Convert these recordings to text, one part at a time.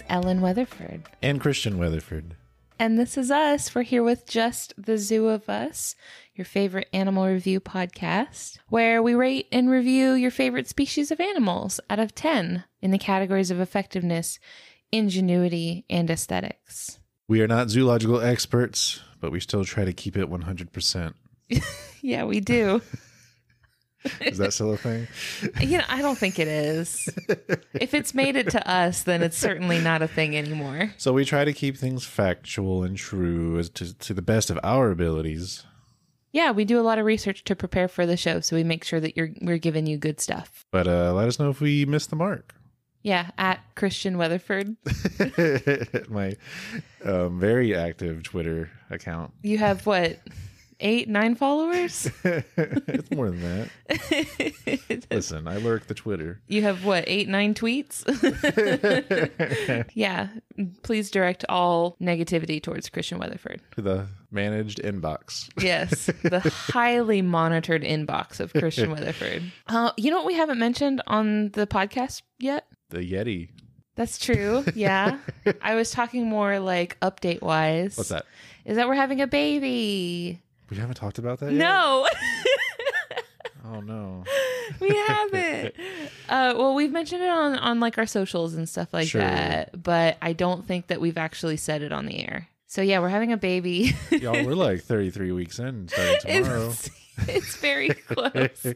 Hey everyone, this is Ellen Weatherford. And Christian Weatherford. And this is us. We're here with just the zoo of us, your favorite animal review podcast, where we rate and review your favorite species of animals out of 10 in the categories of effectiveness, ingenuity, and aesthetics. We are not zoological experts, but we still try to keep it 100%. Yeah, we do. Is that still a thing? you know, I don't think it is. if it's made it to us, then it's certainly not a thing anymore. So we try to keep things factual and true as to, to the best of our abilities. Yeah, we do a lot of research to prepare for the show, so we make sure that you're we're giving you good stuff. But uh, let us know if we missed the mark. Yeah, at Christian Weatherford. My um, very active Twitter account. You have what? Eight, nine followers? it's more than that. Listen, I lurk the Twitter. You have what? Eight, nine tweets? yeah. Please direct all negativity towards Christian Weatherford. To the managed inbox. Yes, the highly monitored inbox of Christian Weatherford. Uh, you know what we haven't mentioned on the podcast yet? The Yeti. That's true. Yeah. I was talking more like update wise. What's that? Is that we're having a baby. We haven't talked about that yet? No, Oh, no. we haven't. Uh, well, we've mentioned it on, on like our socials and stuff like Sure. that, but I don't think that we've actually said it on the air. So yeah, we're having a baby. Y'all, we're like 33 weeks in starting tomorrow. it's, it's very close.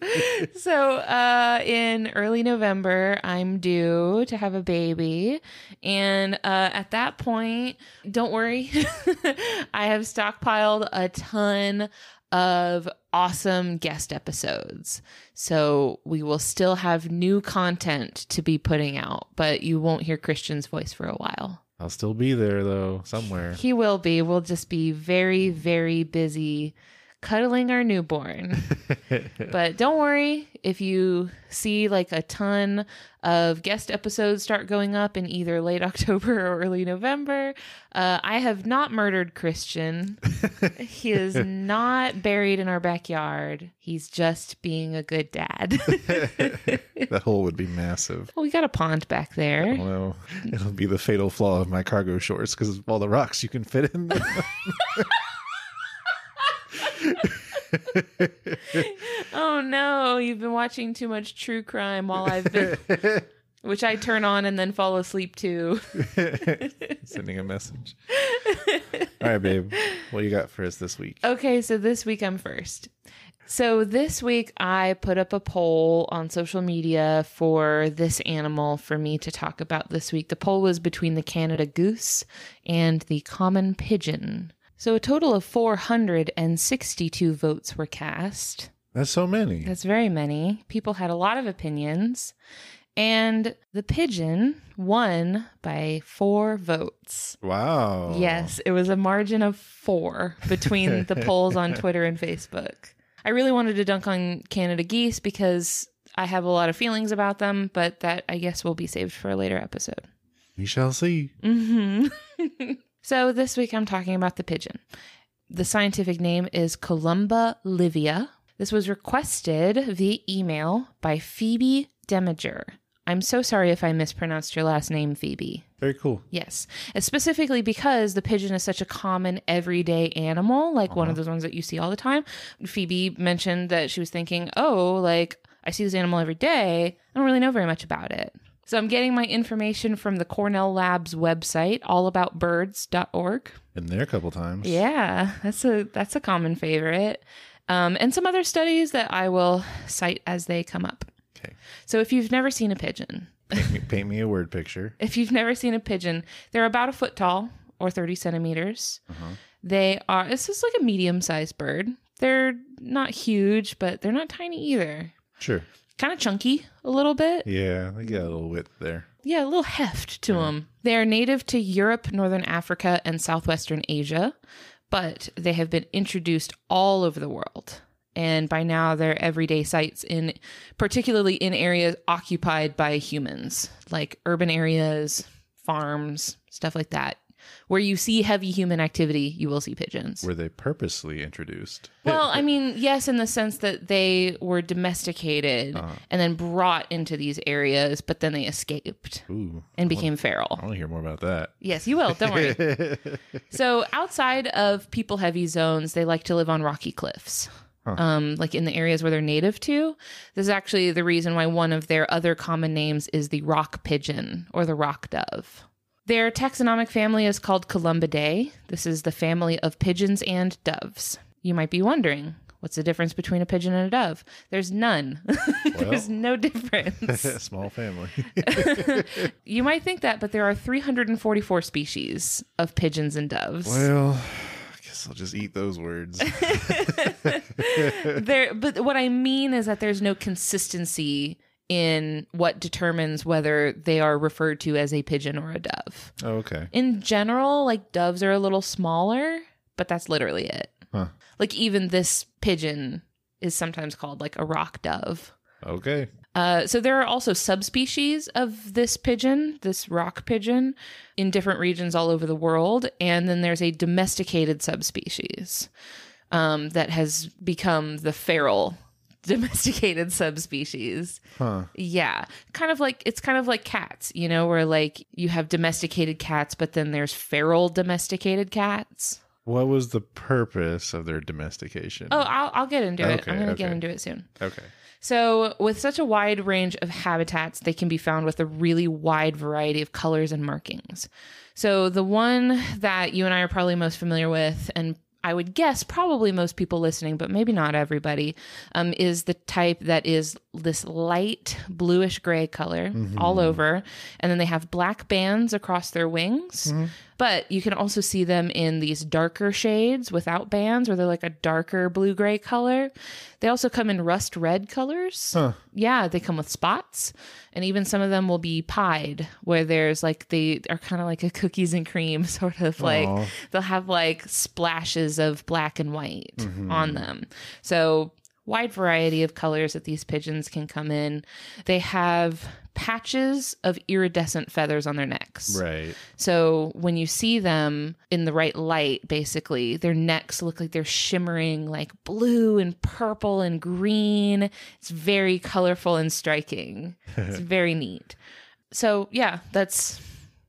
so uh, in early November, I'm due to have a baby, and uh, at that point, don't worry, I have stockpiled a ton of awesome guest episodes. So we will still have new content to be putting out, but you won't hear Christian's voice for a while. I'll still be there, though, somewhere. He will be. We'll just be very, very busy cuddling our newborn. but don't worry if you see like a ton of guest episodes start going up in either late October or early November. Uh, I have not murdered Christian. he is not buried in our backyard. He's just being a good dad. that hole would be massive. well, we got a pond back there. Well, it'll be the fatal flaw of my cargo shorts because of all the rocks you can fit in. Oh no, you've been watching too much true crime while I've been which I turn on and then fall asleep to. Sending a message. All right, babe. What you got for us this week? Okay, so this week I'm first. So this week I put up a poll on social media for this animal for me to talk about this week. The poll was between the Canada goose and the common pigeon. So a total of 462 votes were cast. That's so many. That's very many. People had a lot of opinions. And the pigeon won by four votes. Wow. Yes, it was a margin of four between the polls on Twitter and Facebook. I really wanted to dunk on Canada geese because I have a lot of feelings about them, but that I guess will be saved for a later episode. We shall see. Mm-hmm. So this week I'm talking about the pigeon. The scientific name is Columba livia. This was requested via email by Phoebe Demager. I'm so sorry if I mispronounced your last name, Phoebe. Very cool. Yes, Uh, specifically because the pigeon is such a common everyday animal, like one of those ones that you see all the time. Phoebe mentioned that she was thinking, oh, like I see this animal every day. I don't really know very much about it. So I'm getting my information from the Cornell Labs website, allaboutbirds.org. Been there a couple times. Yeah, that's a that's a common favorite. Um, and some other studies that I will cite as they come up. Okay. So if you've never seen a pigeon, Paint me, paint me a word picture. if you've never seen a pigeon, they're about a foot tall or 30 centimeters. They are, this is like a medium sized bird. They're not huge, but they're not tiny either. Sure. Kind of chunky a little bit. Yeah, they got a little width there. Yeah, a little heft to them. They are native to Europe, Northern Africa, and Southwestern Asia, but they have been introduced all over the world. And by now, they're everyday sights in, particularly in areas occupied by humans, like urban areas, farms, stuff like that. Where you see heavy human activity, you will see pigeons. Were they purposely introduced? Well, I mean, yes, in the sense that they were domesticated Uh-huh. and then brought into these areas, but then they escaped Ooh, and became feral. I want to hear more about that. Yes, you will. Don't worry. so, outside of people heavy zones, they like to live on rocky cliffs. Um, like in the areas where they're native to. This is actually the reason why one of their other common names is the rock pigeon or the rock dove. Their taxonomic family is called Columbidae. This is the family of pigeons and doves. You might be wondering, what's the difference between a pigeon and a dove? There's none. There's no difference. Small family. You might think that, but there are 344 species of pigeons and doves. well, I guess I'll just eat those words. there, but what I mean is that there's no consistency in what determines whether they are referred to as a pigeon or a dove. oh, okay. In general, like doves are a little smaller, but that's literally it. Huh. Like even this pigeon is sometimes called like a rock dove. Okay. Uh, so there are also subspecies of this pigeon, this rock pigeon, in different regions all over the world, and then there's a domesticated subspecies um, that has become the feral domesticated subspecies. Huh. Yeah, kind of like it's kind of like cats, you know, where like you have domesticated cats, but then there's feral domesticated cats. What was the purpose of their domestication? Oh, I'll, I'll get into it. Okay, I'm going to get into it soon. Okay. So, with such a wide range of habitats, they can be found with a really wide variety of colors and markings. So, the one that you and I are probably most familiar with, and I would guess probably most people listening, but maybe not everybody, um, is the type that is this light bluish gray color all mm-hmm. over. And then they have black bands across their wings. Mm-hmm. But you can also see them in these darker shades without bands, where they're like a darker blue gray color. They also come in rust red colors. Huh. Yeah, they come with spots. And even some of them will be pied, where there's like they are kind of like a cookies and cream sort of like Aw. they'll have like splashes of black and white mm-hmm. on them. So wide variety of colors that these pigeons can come in. They have patches of iridescent feathers on their necks. Right. So when you see them in the right light, basically, their necks look like they're shimmering like blue and purple and green. It's very colorful and striking. It's very neat. So, yeah, that's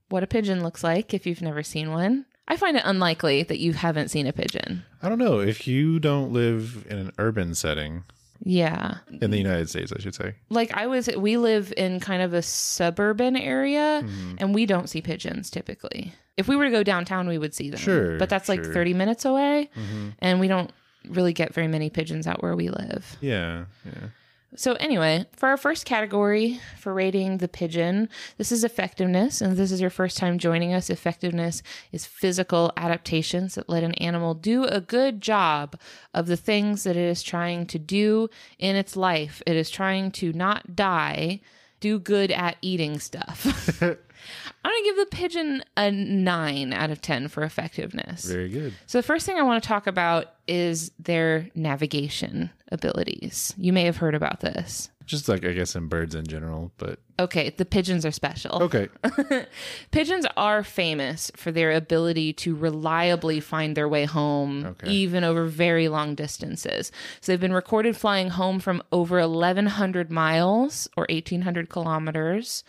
what a pigeon looks like if you've never seen one. I find it unlikely that you haven't seen a pigeon. I don't know. If you don't live in an urban setting, Yeah. in the United States, I should say. Like I was we live in kind of a suburban area Mm-hmm. and we don't see pigeons typically. If we were to go downtown we would see them. Sure, But that's like 30 minutes away Mm-hmm. and we don't really get very many pigeons out where we live. Yeah. Yeah. So anyway, for our first category for rating the pigeon, this is effectiveness and this is your first time joining us. Effectiveness is physical adaptations that let an animal do a good job of the things that it is trying to do in its life. It is trying to not die, do good at eating stuff. I'm going to give the pigeon a 9 out of 10 for effectiveness. Very good. So, the first thing I want to talk about is their navigation abilities. You may have heard about this. Just like I guess in birds in general, but Okay, the pigeons are special. okay. Pigeons are famous for their ability to reliably find their way home, Okay. even over very long distances. So, they've been recorded flying home from over 1,100 miles or 1,800 kilometers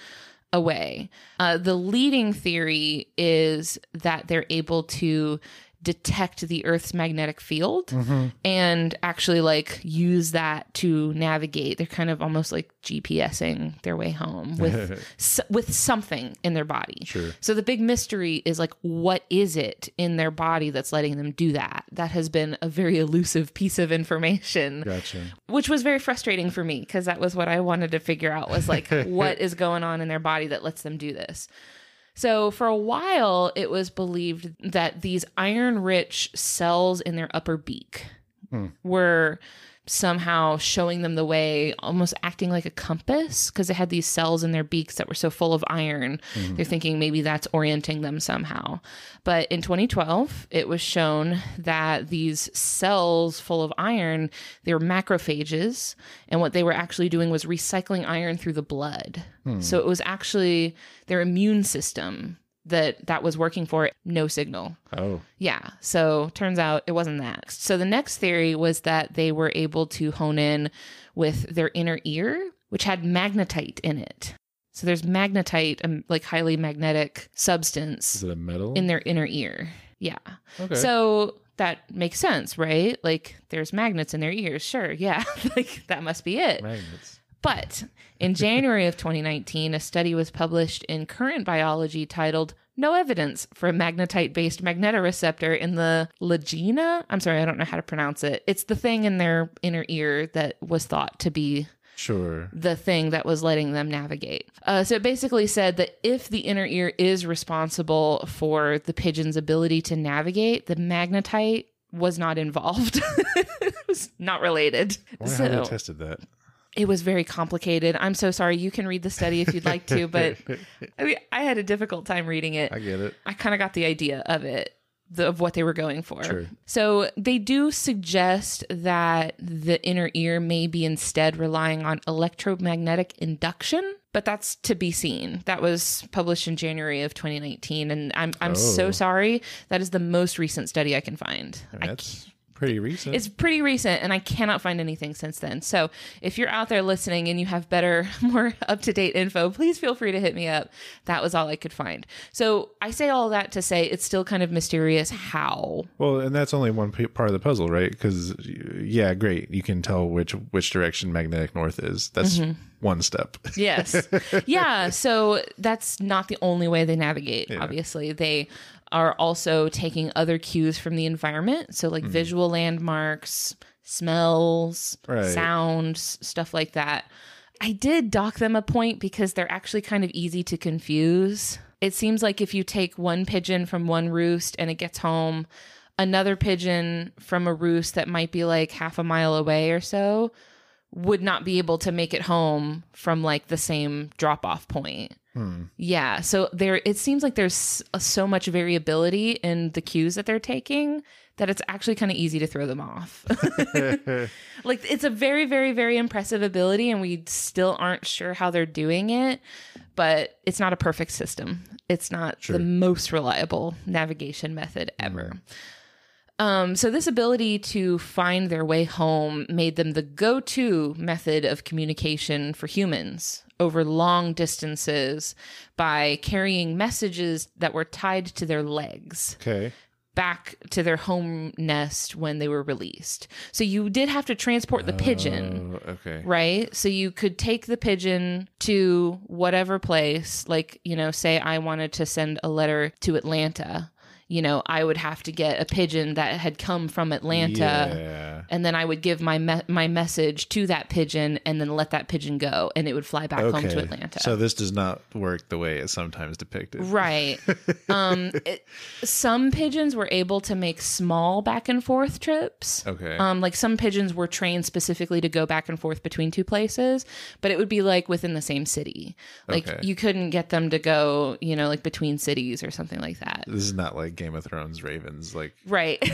away. Uh, the leading theory is that they're able to detect the Earth's magnetic field mm-hmm. and actually like use that to navigate. They're kind of almost like GPSing their way home with s- with something in their body. Sure. So the big mystery is like what is it in their body that's letting them do that? That has been a very elusive piece of information Gotcha. which was very frustrating for me because that was what I wanted to figure out was like what is going on in their body that lets them do this. So for a while it was believed that these iron rich cells in their upper beak hmm. were somehow showing them the way, almost acting like a compass because they had these cells in their beaks that were so full of iron. Mm-hmm. They're thinking maybe that's orienting them somehow. But in 2012, it was shown that these cells full of iron, they were macrophages, and what they were actually doing was recycling iron through the blood. Hmm. So it was actually their immune system that that was working for it, no signal. Oh, Yeah. So turns out it wasn't that. So the next theory was that they were able to hone in with their inner ear, which had magnetite in it. So there's magnetite, um, like highly magnetic substance is it a metal? in their inner ear. Yeah. okay. So that makes sense, right? Like there's magnets in their ears. Sure. Yeah. like that must be it. magnets. But in January of 2019, a study was published in Current Biology titled No Evidence for a Magnetite Based Magnetoreceptor in the Lagena. I'm sorry, I don't know how to pronounce it. It's the thing in their inner ear that was thought to be Sure. the thing that was letting them navigate. Uh, so it basically said that if the inner ear is responsible for the pigeon's ability to navigate, the magnetite was not involved. it was not related. I wonder how they tested that. It was very complicated. I'm so sorry. You can read the study if you'd like to, but I mean, I had a difficult time reading it. I get it. I kind of got the idea of it, the, of what they were going for. Sure. So they do suggest that the inner ear may be instead relying on electromagnetic induction, but that's to be seen. That was published in January of 2019, and I'm I'm so Oh. sorry. That is the most recent study I can find. I mean, I that's pretty recent. it's pretty recent, and I cannot find anything since then. So if you're out there listening and you have better, more up to date info, please feel free to hit me up. That was all I could find. So I say all that to say it's still kind of mysterious how. well, and that's only one p- part of the puzzle, right? Because yeah, great, you can tell which which direction magnetic north is. That's Mm-hmm. one step. Yes. yeah. So that's not the only way they navigate, obviously. They are also taking other cues from the environment. So, like mm-hmm. visual landmarks, smells, Right. sounds, stuff like that. I did dock them a point because they're actually kind of easy to confuse. It seems like if you take one pigeon from one roost and it gets home, another pigeon from a roost that might be like half a mile away or so would not be able to make it home from like the same drop off point. Yeah, so there it seems like there's so much variability in the cues that they're taking that it's actually kind of easy to throw them off. like it's a very very very impressive ability and we still aren't sure how they're doing it, but it's not a perfect system. It's not the most reliable navigation method ever. Um, so this ability to find their way home made them the go-to method of communication for humans over long distances by carrying messages that were tied to their legs okay. back to their home nest when they were released. So you did have to transport the pigeon Oh, okay. right? So you could take the pigeon to whatever place, like, you know, say I wanted to send a letter to Atlanta. You know, I would have to get a pigeon that had come from Atlanta, Yeah. and then I would give my me- my message to that pigeon, and then let that pigeon go, and it would fly back home to Atlanta. So this does not work the way it's sometimes depicted. Right. um, it, some pigeons were able to make small back and forth trips. Okay. Um, like some pigeons were trained specifically to go back and forth between two places, but it would be like within the same city. Like Okay. you couldn't get them to go, you know, like between cities or something like that. this is not like Game of Thrones ravens. Like Right.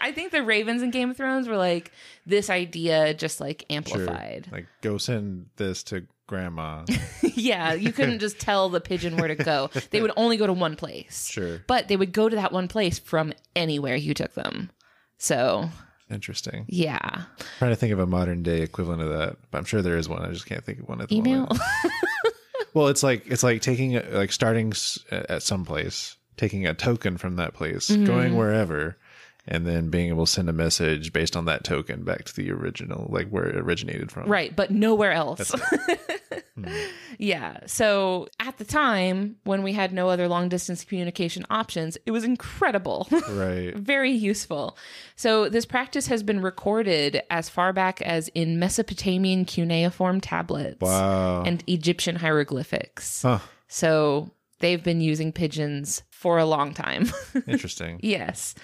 I think the ravens in Game of Thrones were like this idea just like sure, amplified. like go send this to grandma. yeah, you couldn't just tell the pigeon where to go. They would only go to one place. sure. But they would go to that one place from anywhere you took them. So, Interesting. yeah. trying to think of a modern day equivalent of that. But I'm sure there is one. I just can't think of one at the Email. moment. Well, it's like it's like taking a, like starting s- at some place, taking a token from that place, Mm-hmm. going wherever, and then being able to send a message based on that token back to the original, like where it originated from. Right, but nowhere else. Yeah. So at the time when we had no other long distance communication options, it was incredible. Right. Very useful. So this practice has been recorded as far back as in Mesopotamian cuneiform tablets Wow. and Egyptian hieroglyphics. Huh. So they've been using pigeons for a long time. Interesting. Yes.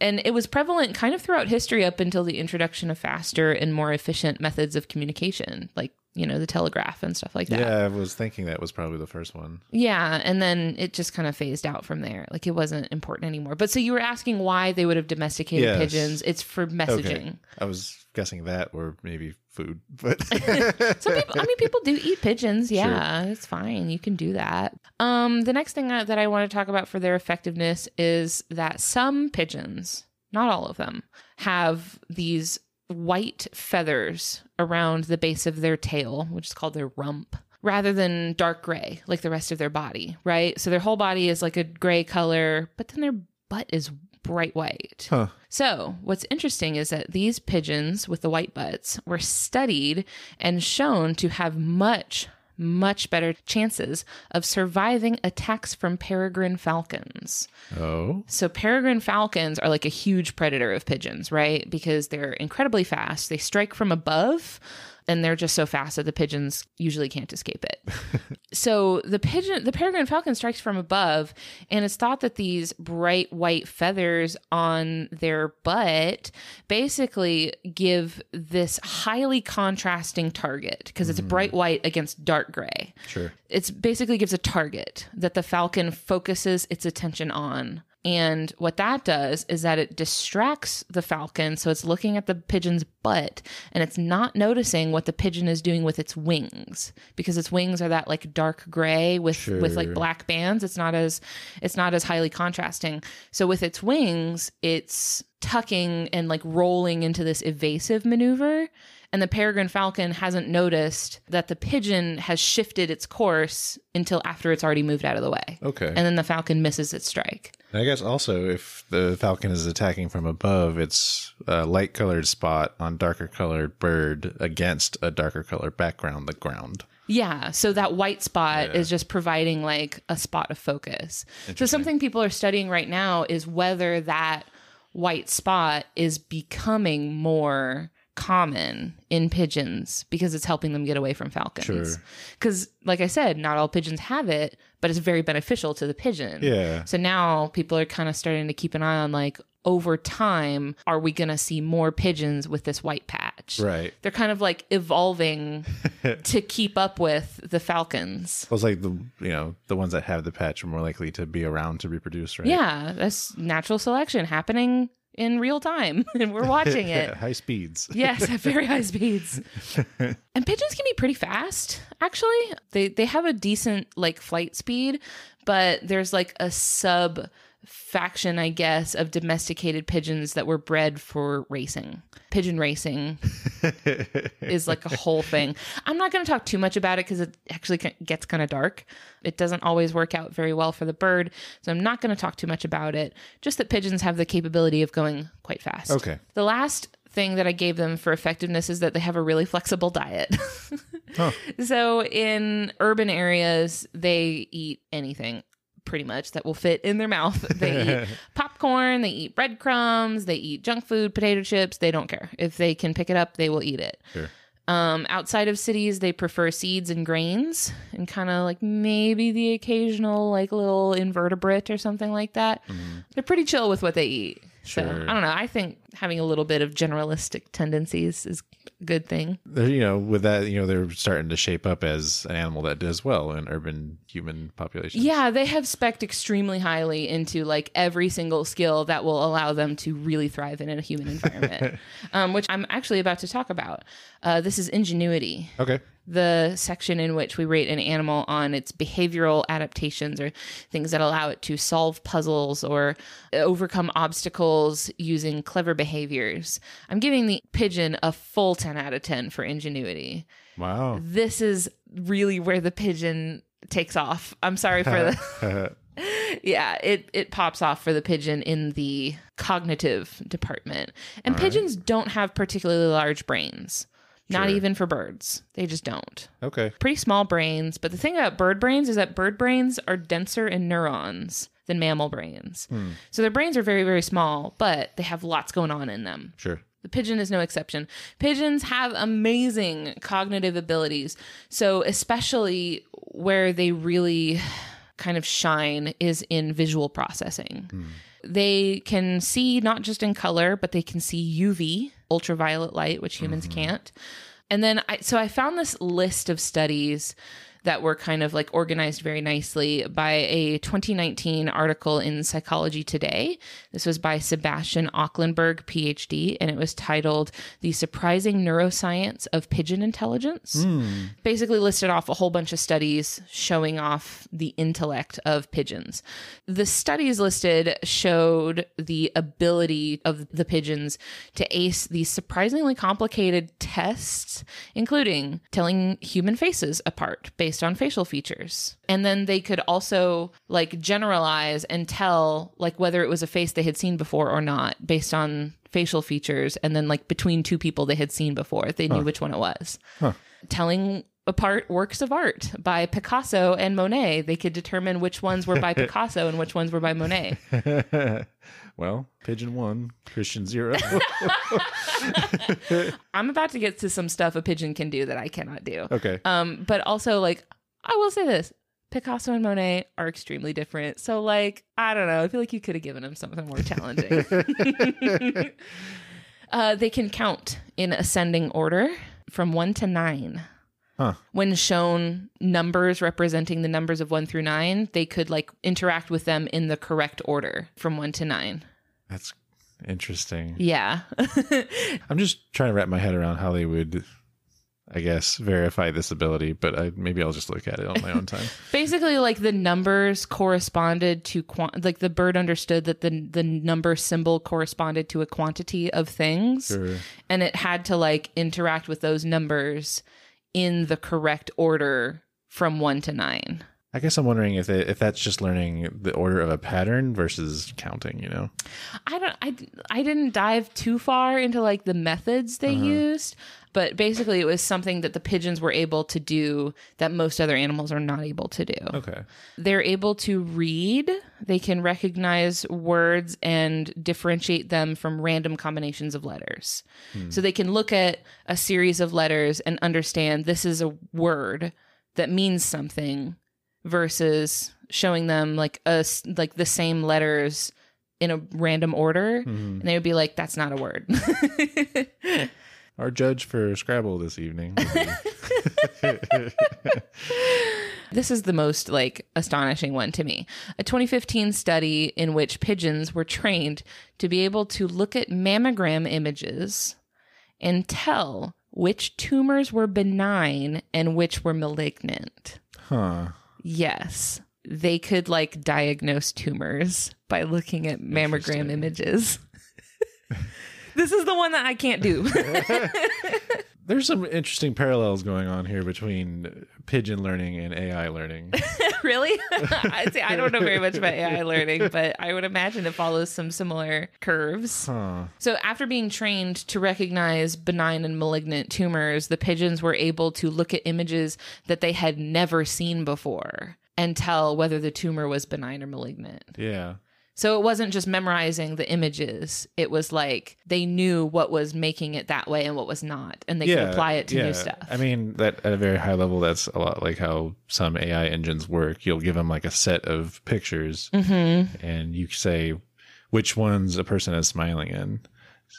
And it was prevalent kind of throughout history up until the introduction of faster and more efficient methods of communication, like, you know, the telegraph and stuff like that. Yeah, I was thinking that was probably the first one. Yeah, and then it just kind of phased out from there. Like it wasn't important anymore. But so you were asking why they would have domesticated Yes. pigeons. It's for messaging. Okay. I was guessing that, or maybe food, but Some people, I mean, people do eat pigeons. Yeah, it's fine. You can do that. Um, the next thing that that I want to talk about for their effectiveness is that some pigeons, not all of them, have these white feathers around the base of their tail, which is called their rump, rather than dark gray like the rest of their body, right? So their whole body is like a gray color, but then their butt is bright white. huh. So, what's interesting is that these pigeons with the white butts were studied and shown to have much, much better chances of surviving attacks from peregrine falcons. Oh, So, peregrine falcons are like a huge predator of pigeons, right? Because they're incredibly fast. They strike from above and they're just so fast that the pigeons usually can't escape it. so the pigeon the peregrine falcon strikes from above and it's thought that these bright white feathers on their butt basically give this highly contrasting target because it's mm. bright white against dark gray sure. it's basically gives a target that the falcon focuses its attention on. And what that does is that it distracts the falcon. So it's looking at the pigeon's butt and it's not noticing what the pigeon is doing with its wings because its wings are that like dark gray with, with like black bands. It's not as, it's not as highly contrasting. So with its wings, it's tucking and like rolling into this evasive maneuver. And the peregrine falcon hasn't noticed that the pigeon has shifted its course until after it's already moved out of the way. Okay. And then the falcon misses its strike. I guess also if the falcon is attacking from above, it's a light colored spot on darker colored bird against a darker colored background, the ground. Yeah, so that white spot is just providing like a spot of focus. So something people are studying right now is whether that white spot is becoming more common in pigeons because it's helping them get away from falcons. Sure. Cuz like I said, not all pigeons have it, but it's very beneficial to the pigeon. Yeah. So now people are kind of starting to keep an eye on like over time are we going to see more pigeons with this white patch? Right. They're kind of like evolving to keep up with the falcons. Well, it's like the you know the ones that have the patch are more likely to be around to reproduce, right? Yeah, that's natural selection happening in real time and we're watching it. High speeds. Yes, at very high speeds. and pigeons can be pretty fast, actually. They they have a decent like flight speed, but there's like a sub faction, I guess, of domesticated pigeons that were bred for racing. Pigeon racing is like a whole thing. I'm not going to talk too much about it because it actually gets kind of dark. It doesn't always work out very well for the bird. So I'm not going to talk too much about it. Just that pigeons have the capability of going quite fast. Okay. The last thing that I gave them for effectiveness is that they have a really flexible diet. So in urban areas, they eat anything pretty much that will fit in their mouth. They eat popcorn, they eat breadcrumbs, they eat junk food, potato chips. They don't care. If they can pick it up, they will eat it. Sure. Um, outside of cities, they prefer seeds and grains and kind of like maybe the occasional like little invertebrate or something like that. They're pretty chill with what they eat. So I don't know. I think having a little bit of generalistic tendencies is a good thing. They're, you know, with that, you know, they're starting to shape up as an animal that does well in urban human populations. Yeah, they have spec extremely highly into like every single skill that will allow them to really thrive in a human environment, um, which I'm actually about to talk about. Uh, this is ingenuity, Okay. The section in which we rate an animal on its behavioral adaptations or things that allow it to solve puzzles or overcome obstacles using clever behaviors. I'm giving the pigeon a full 10 out of 10 for ingenuity Wow. this is really where the pigeon takes off. I'm sorry for the Yeah, it it pops off for the pigeon in the cognitive department. And pigeons don't have particularly large brains. Not Sure. even for birds. They just don't. okay. Pretty small brains, but the thing about bird brains is that bird brains are denser in neurons than mammal brains. Hmm. So their brains are very very small, but they have lots going on in them. Sure. The pigeon is no exception. Pigeons have amazing cognitive abilities. So, especially where they really kind of shine is in visual processing. Hmm. They can see not just in color, but they can see UV, ultraviolet light, which humans mm-hmm. can't. And then I so I found this list of studies that were kind of like organized very nicely by a 2019 article in Psychology Today. This was by Sebastian Ocklenburg, PhD, and it was titled The Surprising Neuroscience of Pigeon Intelligence. Hmm. Basically, listed off a whole bunch of studies showing off the intellect of pigeons. The studies listed showed the ability of the pigeons to ace these surprisingly complicated tests, including telling human faces apart based on facial features. And then they could also like generalize and tell like whether it was a face they had seen before or not based on facial features and then like between two people they had seen before they knew which one it was telling apart works of art by Picasso and Monet. They could determine which ones were by Picasso and which ones were by Monet. well, pigeon one, Christian zero. I'm about to get to some stuff a pigeon can do that I cannot do. okay. Um, but also like I will say this. Picasso and Monet are extremely different. So like, I don't know. I feel like you could have given them something more challenging. uh, they can count in ascending order from 1 to 9. Huh. When shown numbers representing the numbers of 1 through 9, they could like interact with them in the correct order from 1 to 9. That's interesting. Yeah. I'm just trying to wrap my head around how they would, I guess, verify this ability, but I, maybe I'll just look at it on my own time. basically like the numbers corresponded to quant- like the bird understood that the the number symbol corresponded to a quantity of things Sure. and it had to like interact with those numbers in the correct order from 1 to 9 I guess I'm wondering if it, if that's just learning the order of a pattern versus counting. You know. I don't I I didn't dive too far into like the methods they uh-huh. used, but basically it was something that the pigeons were able to do that most other animals are not able to do. Okay. They're able to read, they can recognize words and differentiate them from random combinations of letters. Hmm. So they can look at a series of letters and understand this is a word that means something versus showing them like us like the same letters in a random order mm-hmm. and they would be like that's not a word. Our judge for Scrabble this evening. This is the most like astonishing one to me. A 2015 study in which pigeons were trained to be able to look at mammogram images and tell which tumors were benign and which were malignant. huh. Yes. They could like diagnose tumors by looking at mammogram images. this is the one that I can't do. There's some interesting parallels going on here between pigeon learning and AI learning. really? I see. I don't know very much about AI learning, but I would imagine it follows some similar curves. Huh. So, after being trained to recognize benign and malignant tumors, the pigeons were able to look at images that they had never seen before and tell whether the tumor was benign or malignant. Yeah. So, it wasn't just memorizing the images, it was like they knew what was making it that way and what was not, and they could apply it to yeah. new stuff. I mean, that at a very high level, that's a lot like how some AI engines work. You'll give them like a set of pictures, Mm-hmm. and you say which ones a person is smiling in,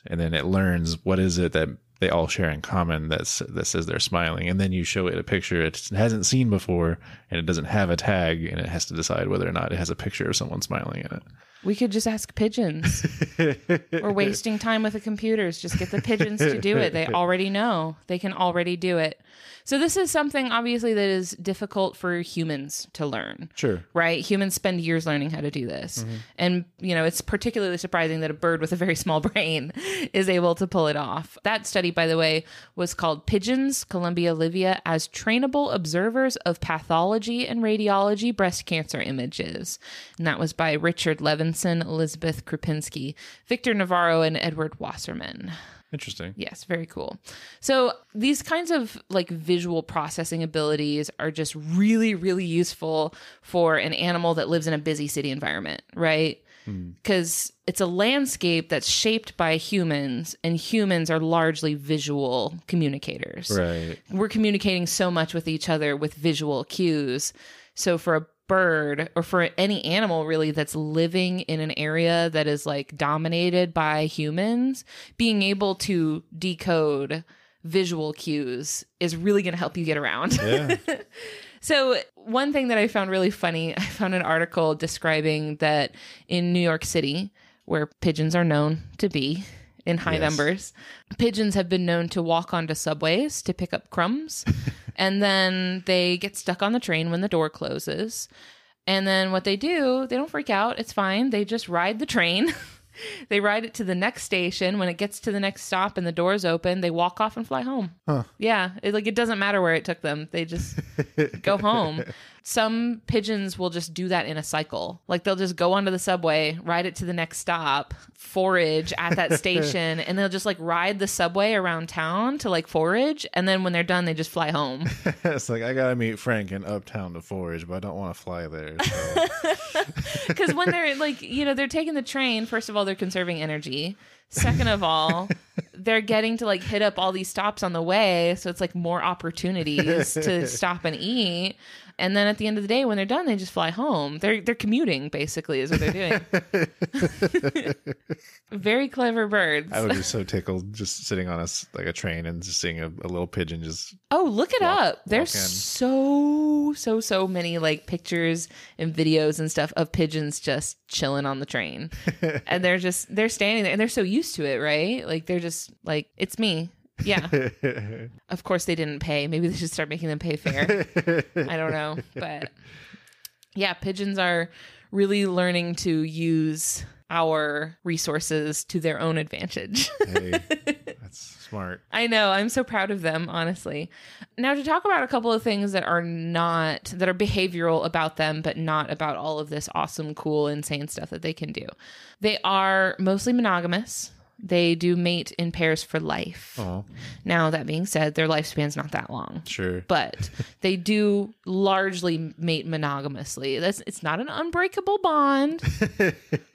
and then it learns what is it that they all share in common that's that says they're smiling, and then you show it a picture it hasn't seen before, and it doesn't have a tag, and it has to decide whether or not it has a picture of someone smiling in it. We could just ask pigeons. We're wasting time with the computers. Just get the pigeons to do it. They already know. They can already do it. So this is something obviously that is difficult for humans to learn. Sure. Right? Humans spend years learning how to do this. And, you know, it's particularly surprising that a bird with a very small brain is able to pull it off. That study, by the way, was called Pigeons, Columba Livia, as trainable observers of pathology and radiology breast cancer images. And that was by Richard Levenson, Elizabeth Krupinski, Victor Navarro, and Edward Wasserman. Interesting. Yes, very cool. So these kinds of like visual processing abilities are just really, really useful for an animal that lives in a busy city environment, right? Hmm. Because it's a landscape that's shaped by humans, and humans are largely visual communicators Right. we're communicating so much with each other with visual cues. So for a bird or for any animal really that's living in an area that is like dominated by humans, being able to decode visual cues is really going to help you get around. Yeah. So, one thing that I found really funny, I found an article describing that in New York City, where pigeons are known to be in high Yes. numbers, pigeons have been known to walk onto subways to pick up crumbs. and then they get stuck on the train when the door closes. And then what they do, they don't freak out. It's fine. They just ride the train. they ride it to the next station. When it gets to the next stop and the doors open, they walk off and fly home. Huh. Yeah, it, like it doesn't matter where it took them. They just go home. Some pigeons will just do that in a cycle. Like they'll just go onto the subway, ride it to the next stop, forage at that station, and they'll just like ride the subway around town to like forage, and then when they're done, they just fly home. it's like I gotta meet Frank in Uptown to forage, but I don't want to fly there. So. Because when they're like, you know, they're taking the train, first of all, they're conserving energy. Second of all, they're getting to like hit up all these stops on the way. So it's like more opportunities to stop and eat. And then at the end of the day, when they're done, they just fly home. They're they're commuting basically is what they're doing. Very clever birds. I would be so tickled just sitting on a like a train and just seeing a, a little pigeon just Oh, look it Walk- up. There's so, so, so many like pictures and videos and stuff of pigeons just chilling on the train. and they're just, they're standing there and they're so used to it, right? Like they're just like, it's me. Yeah. of course they didn't pay. Maybe they should start making them pay fare. I don't know. But yeah, pigeons are really learning to use our resources to their own advantage. hey, that's smart. I know. I'm so proud of them, honestly. Now, to talk about a couple of things that are not, that are behavioral about them, but not about all of this awesome, cool, insane stuff that they can do. They are mostly monogamous. They do mate in pairs for life. Oh, Now, that being said, their lifespan's not that long. sure. But they do largely mate monogamously. That's it's not an unbreakable bond.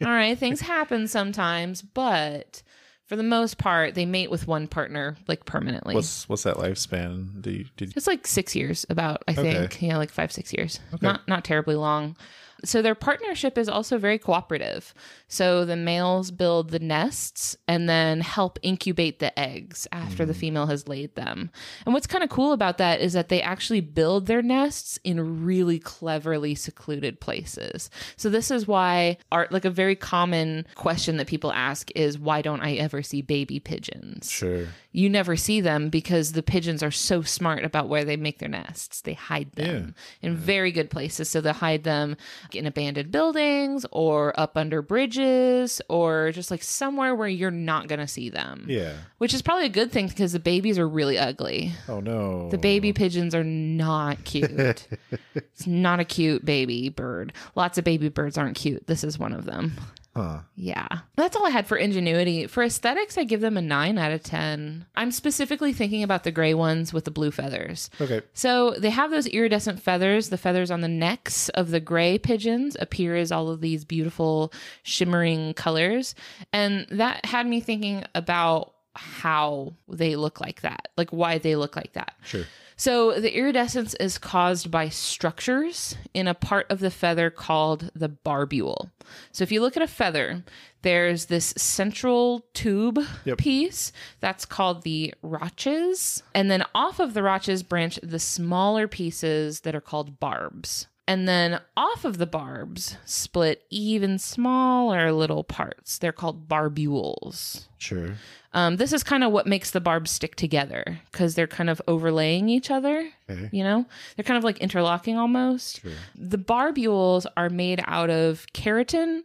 All right, things happen sometimes, but for the most part, they mate with one partner like permanently. What's what's that lifespan? Do you, did It's like six years, about I Okay. think, yeah, like five six years, not not terribly long. So their partnership is also very cooperative. So the males build the nests and then help incubate the eggs after the mm. female has laid them. And what's kind of cool about that is that they actually build their nests in really cleverly secluded places. So this is why art like a very common question that people ask is why don't I ever see baby pigeons? sure. you never see them because the pigeons are so smart about where they make their nests. They hide them in very good places. So they hide them in abandoned buildings or up under bridges or just like somewhere where you're not going to see them. Yeah. Which is probably a good thing because the babies are really ugly. Oh no. The baby pigeons are not cute. it's not a cute baby bird. Lots of baby birds aren't cute. This is one of them. Huh. Yeah. That's all I had for ingenuity. For aesthetics, I give them a 9 out of 10. I'm specifically thinking about the gray ones with the blue feathers. Okay. So they have those iridescent feathers. The feathers on the necks of the gray pigeons appear as all of these beautiful shimmering colors. And that had me thinking about how they look like that, like why they look like that. Sure. So the iridescence is caused by structures in a part of the feather called the barbule. So if you look at a feather, there's this central tube Yep. piece that's called the rachis, and then off of the rachis branch the smaller pieces that are called barbs. And then off of the barbs split even smaller little parts. They're called barbules. Sure. Um, this is kind of what makes the barbs stick together because they're kind of overlaying each other. Okay. You know, they're kind of like interlocking almost. Sure. The barbules are made out of keratin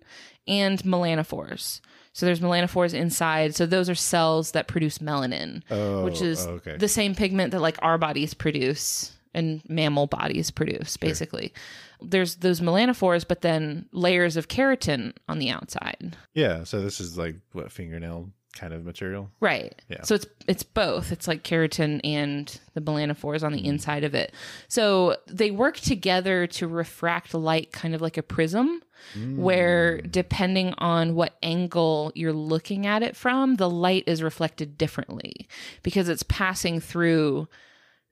and melanophores. So there's melanophores inside. So those are cells that produce melanin, Oh, which is oh, okay. the same pigment that like our bodies produce and mammal bodies produce, basically. There's those melanophores, but then layers of keratin on the outside. yeah. So this is like what fingernail kind of material. Right. Yeah. So it's it's both. It's like keratin and the melanophores on the mm-hmm. inside of it. So they work together to refract light kind of like a prism where mm. depending on what angle you're looking at it from, the light is reflected differently because it's passing through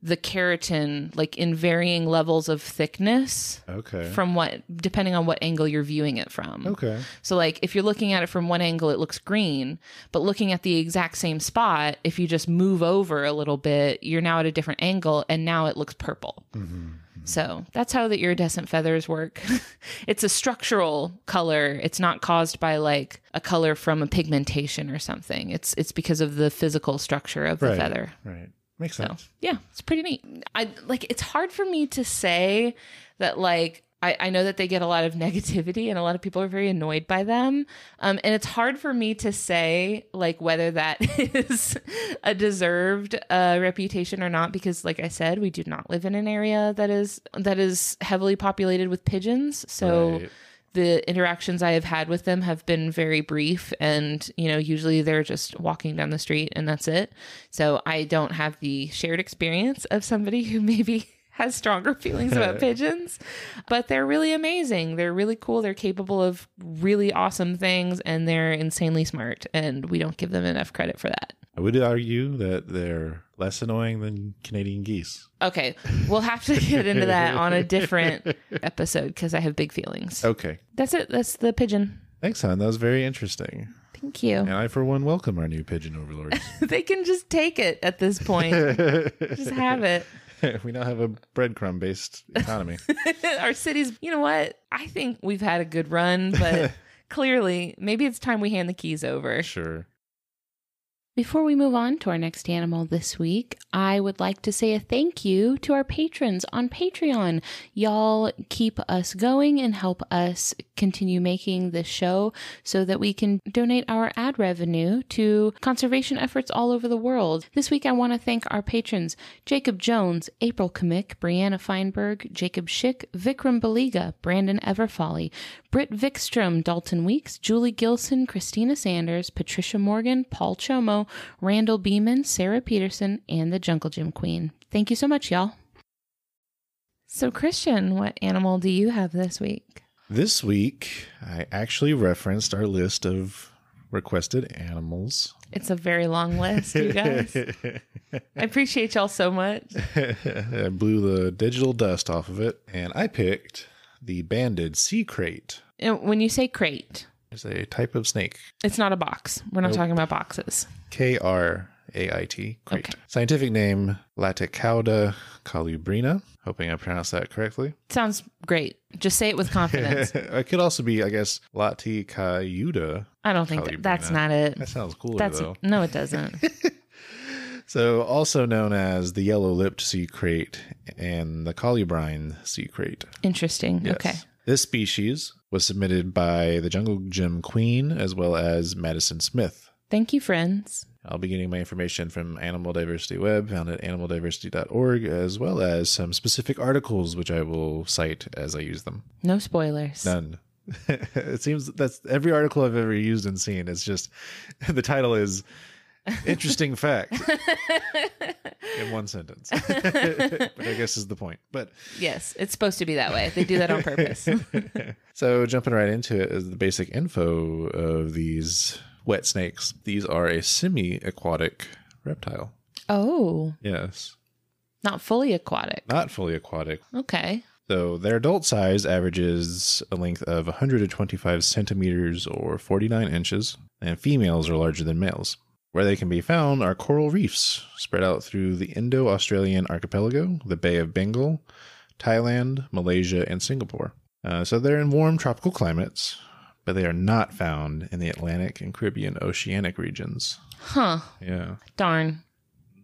the keratin like in varying levels of thickness Okay. from what depending on what angle you're viewing it from. okay. So like if you're looking at it from one angle it looks green, but looking at the exact same spot, if you just move over a little bit, you're now at a different angle and now it looks purple. Mm-hmm. So that's how the iridescent feathers work. it's a structural color. It's not caused by like a color from a pigmentation or something. It's it's because of the physical structure of the Right. feather. Right. Makes So sense. yeah, it's pretty neat. I like it's hard for me to say that like I, I know that they get a lot of negativity and a lot of people are very annoyed by them. Um, and it's hard for me to say like whether that is a deserved uh, reputation or not because like I said, we do not live in an area that is that is heavily populated with pigeons. So Right. The interactions I have had with them have been very brief and you know usually they're just walking down the street and that's it. So I don't have the shared experience of somebody who maybe has stronger feelings about pigeons, but they're really amazing. They're really cool. They're capable of really awesome things and they're insanely smart and we don't give them enough credit for that. I would argue that they're less annoying than Canadian geese. Okay, we'll have to get into that on a different episode because I have big feelings. Okay. That's it. That's the pigeon. Thanks, hon. That was very interesting. Thank you. And I, for one, welcome our new pigeon overlords. they can just take it at this point. just have it. we now have a breadcrumb based economy. Our city's, you know what? I think we've had a good run, but clearly, maybe it's time we hand the keys over. sure. Before we move on to our next animal this week, I would like to say a thank you to our patrons on Patreon. Y'all keep us going and help us continue making this show so that we can donate our ad revenue to conservation efforts all over the world. This week, I want to thank our patrons Jacob Jones, April Kamick, Brianna Feinberg, Jacob Schick, Vikram Baliga, Brandon Everfolly, Britt Vikstrom, Dalton Weeks, Julie Gilson, Christina Sanders, Patricia Morgan, Paul Chomo, Randall Beeman, Sarah Peterson, and the Jungle Gym Queen. Thank you so much, y'all. So, Christian, what animal do you have this week? This week, I actually referenced our list of requested animals. It's a very long list, you guys. I appreciate y'all so much. I blew the digital dust off of it, and I picked the banded sea krait. And When you say krait, It's a type of snake. it's not a box. We're not Nope. talking about boxes. K R A I T krait. Okay. Scientific name Laticauda colubrina. Hoping I pronounced that correctly. Sounds great. Just say it with confidence. it could also be, I guess, Laticauda. I don't think that, that's not it. That sounds cooler That's though. no, it doesn't. So, also known as the yellow-lipped sea krait and the colubrine sea krait. Interesting. Yes. Okay. This species was submitted by the Jungle Gym Queen as well as Madison Smith. Thank you, friends. I'll be getting my information from Animal Diversity Web, found at animaldiversity.org, as well as some specific articles which I will cite as I use them. No spoilers. None. it seems that's every article I've ever used and seen. It's just the title is interesting fact in one sentence. but I guess is the point. But Yes, it's supposed to be that way. They do that on purpose. so jumping right into it is the basic info of these wet snakes. These are a semi-aquatic reptile. oh, Yes, not fully aquatic. not fully aquatic. Okay. So their adult size averages a length of 125 centimeters or 49 inches, and females are larger than males. Where they can be found are coral reefs spread out through the Indo Australian archipelago, the Bay of Bengal, Thailand, Malaysia, and Singapore. Uh, so they're in warm tropical climates, but they are not found in the Atlantic and Caribbean oceanic regions. Huh. Yeah. Darn.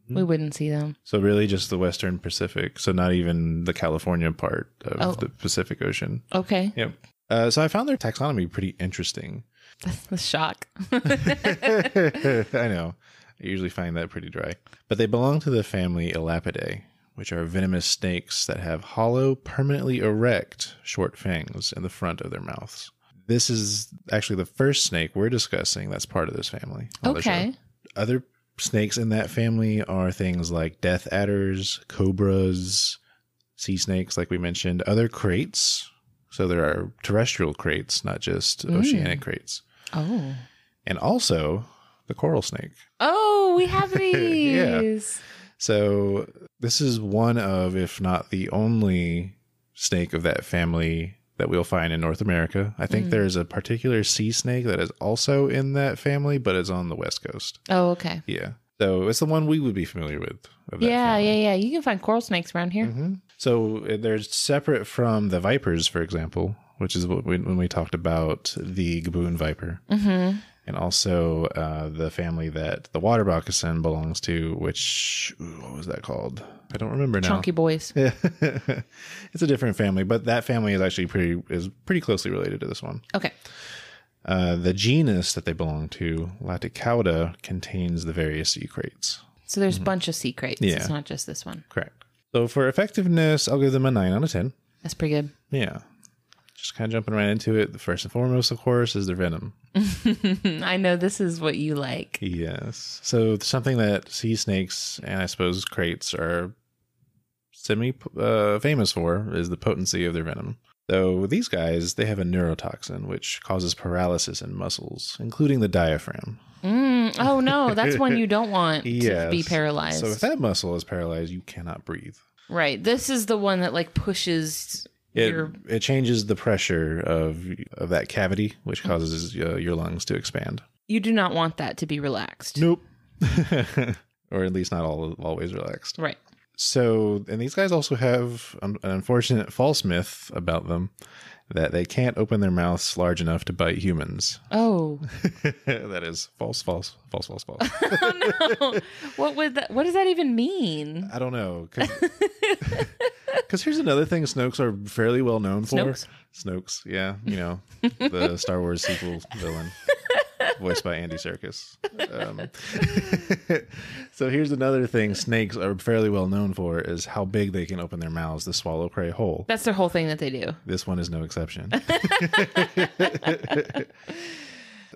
We wouldn't see them. So really just the Western Pacific. So not even the California part of Oh. the Pacific Ocean. Okay. Yep. Uh, so I found their taxonomy pretty interesting. That's the shock. I know. I usually find that pretty dry. But they belong to the family Elapidae, which are venomous snakes that have hollow, permanently erect, short fangs in the front of their mouths. This is actually the first snake we're discussing that's part of this family. on the show. okay. Other snakes in that family are things like death adders, cobras, sea snakes, like we mentioned, other kraits. So there are terrestrial kraits, not just mm. oceanic kraits. Oh. And also the coral snake. Oh, we have these. yeah. So this is one of, if not the only snake of that family that we'll find in North America. I think there's a particular sea snake that is also in that family, but it's on the west coast. Oh, okay. Yeah. So it's the one we would be familiar with. Yeah, family. yeah, yeah. You can find coral snakes around here. hmm So uh, they're separate from the vipers, for example, which is what we, when we talked about the gaboon viper, Mm-hmm. And also uh, the family that the water moccasin belongs to. Which ooh, what was that called? I don't remember now. Chunky boys. it's a different family, but that family is actually pretty is pretty closely related to this one. Okay. Uh, the genus that they belong to, Laticauda, contains the various sea kraits. So there's a bunch of sea kraits. Yeah. It's not just this one. Correct. So for effectiveness, I'll give them a nine out of ten. That's pretty good. Yeah. Just kind of jumping right into it. The first and foremost, of course, is their venom. I know this is what you like. Yes. So something that sea snakes and I suppose kraits are semi uh, famous for is the potency of their venom. So these guys, they have a neurotoxin which causes paralysis in muscles, including the diaphragm. Mm, oh no, that's one you don't want to be paralyzed. So if that muscle is paralyzed, you cannot breathe. right. This is the one that like pushes It, your it changes the pressure of of that cavity, which causes uh, your lungs to expand. you do not want that to be relaxed. Nope. or at least not all always relaxed. Right. So, and these guys also have an unfortunate false myth about them that they can't open their mouths large enough to bite humans. Oh. that is false, false, false, false, false. oh no. What would that what does that even mean? I don't know. Because here's another thing Snokes are fairly well known for. Snokes? Snokes, yeah. You know, the Star Wars sequel villain, voiced by Andy Serkis. Um, so here's another thing snakes are fairly well known for is how big they can open their mouths to swallow prey whole. That's their whole thing that they do. This one is no exception.